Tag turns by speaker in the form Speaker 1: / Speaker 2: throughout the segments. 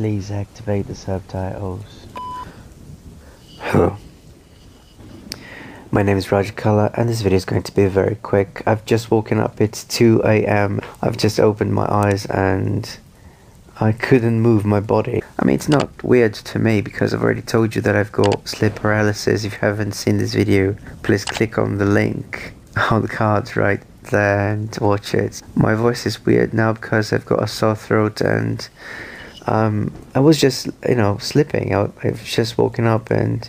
Speaker 1: please activate the subtitles. Hello. My name is Roger Color and this video is going to be very quick. I've just woken up, it's 2 a.m. I've just opened my eyes and I couldn't move my body. I mean, it's not weird to me because I've already told you that I've got sleep paralysis. If you haven't seen this video, please click on the link on the cards right there and watch it. My voice is weird now because I've got a sore throat and um, I was just, you know, sleeping. I, I've just woken up and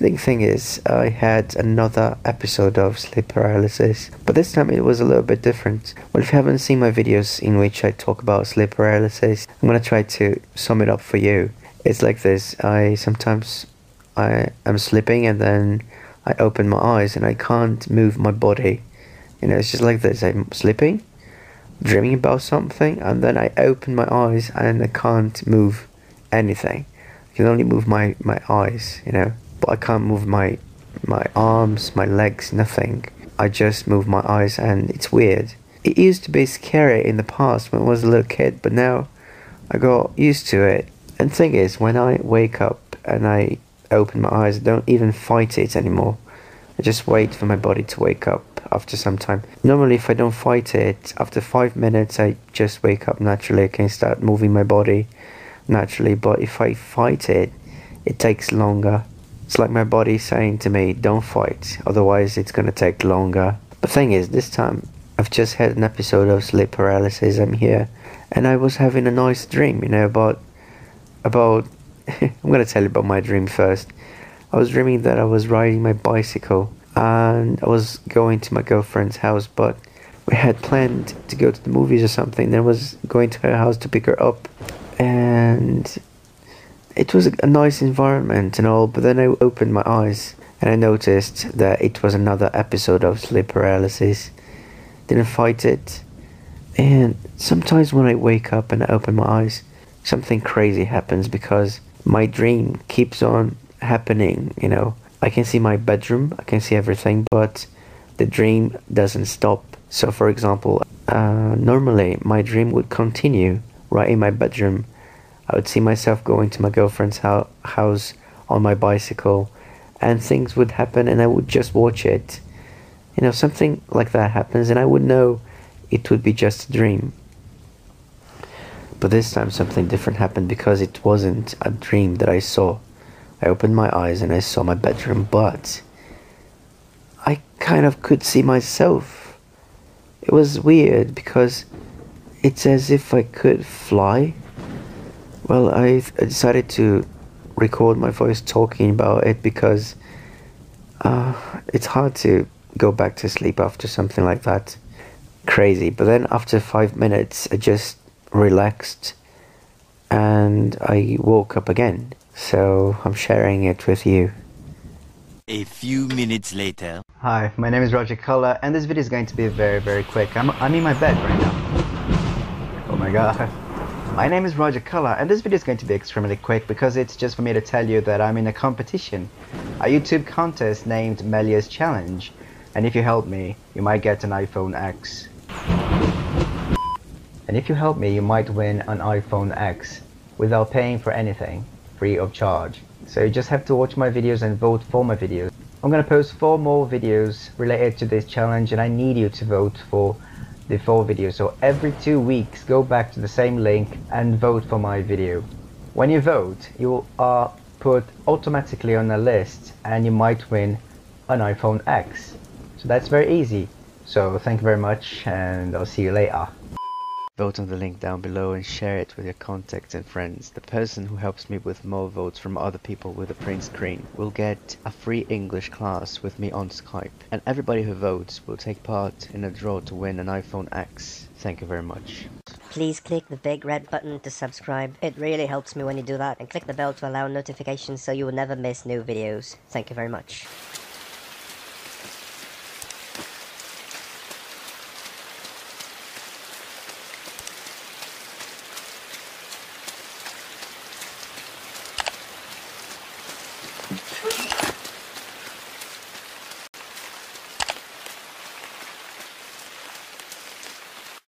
Speaker 1: the thing is, I had another episode of sleep paralysis, but this time it was a little bit different. Well, if you haven't seen my videos in which I talk about sleep paralysis, I'm gonna try to sum it up for you. It's like this: I sometimes I am sleeping and then I open my eyes and I can't move my body. You know, it's just like this: I'm sleeping, dreaming about something, and then I open my eyes and I can't move anything. I can only move my my eyes. You know but I can't move my my arms, my legs, nothing. I just move my eyes and it's weird. It used to be scary in the past when I was a little kid, but now I got used to it. And thing is, when I wake up and I open my eyes, I don't even fight it anymore. I just wait for my body to wake up after some time. Normally, if I don't fight it, after five minutes, I just wake up naturally. I can start moving my body naturally. But if I fight it, it takes longer. It's like my body saying to me, don't fight, otherwise it's gonna take longer. The thing is, this time I've just had an episode of sleep paralysis. I'm here, and I was having a nice dream, you know, about about. I'm gonna tell you about my dream first. I was dreaming that I was riding my bicycle and I was going to my girlfriend's house, but we had planned to go to the movies or something. Then I was going to her house to pick her up, and it was a nice environment and all, but then I opened my eyes and I noticed that it was another episode of sleep paralysis. Didn't fight it. And sometimes when I wake up and I open my eyes, something crazy happens because my dream keeps on happening, you know. I can see my bedroom, I can see everything, but the dream doesn't stop. So, for example, uh, normally my dream would continue right in my bedroom I would see myself going to my girlfriend's ho- house on my bicycle, and things would happen, and I would just watch it. You know, something like that happens, and I would know it would be just a dream. But this time, something different happened because it wasn't a dream that I saw. I opened my eyes and I saw my bedroom, but I kind of could see myself. It was weird because it's as if I could fly well, I, I decided to record my voice talking about it because uh, it's hard to go back to sleep after something like that. Crazy. But then after five minutes, I just relaxed and I woke up again. So I'm sharing it with you.
Speaker 2: A few minutes later.
Speaker 1: Hi, my name is Roger Color, and this video is going to be very, very quick. I'm, I'm in my bed right now. Oh my god. My name is Roger Color and this video is going to be extremely quick because it's just for me to tell you that I'm in a competition, a YouTube contest named Melia's Challenge and if you help me, you might get an iPhone X. And if you help me, you might win an iPhone X without paying for anything, free of charge. So you just have to watch my videos and vote for my videos. I'm gonna post four more videos related to this challenge and I need you to vote for the 4 videos. So every two weeks, go back to the same link and vote for my video. When you vote, you are put automatically on a list and you might win an iPhone X. So that's very easy. So thank you very much and I'll see you later. Vote on the link down below and share it with your contacts and friends. The person who helps me with more votes from other people with a print screen will get a free English class with me on Skype. And everybody who votes will take part in a draw to win an iPhone X. Thank you very much.
Speaker 3: Please click the big red button to subscribe. It really helps me when you do that. And click the bell to allow notifications so you will never miss new videos. Thank you very much.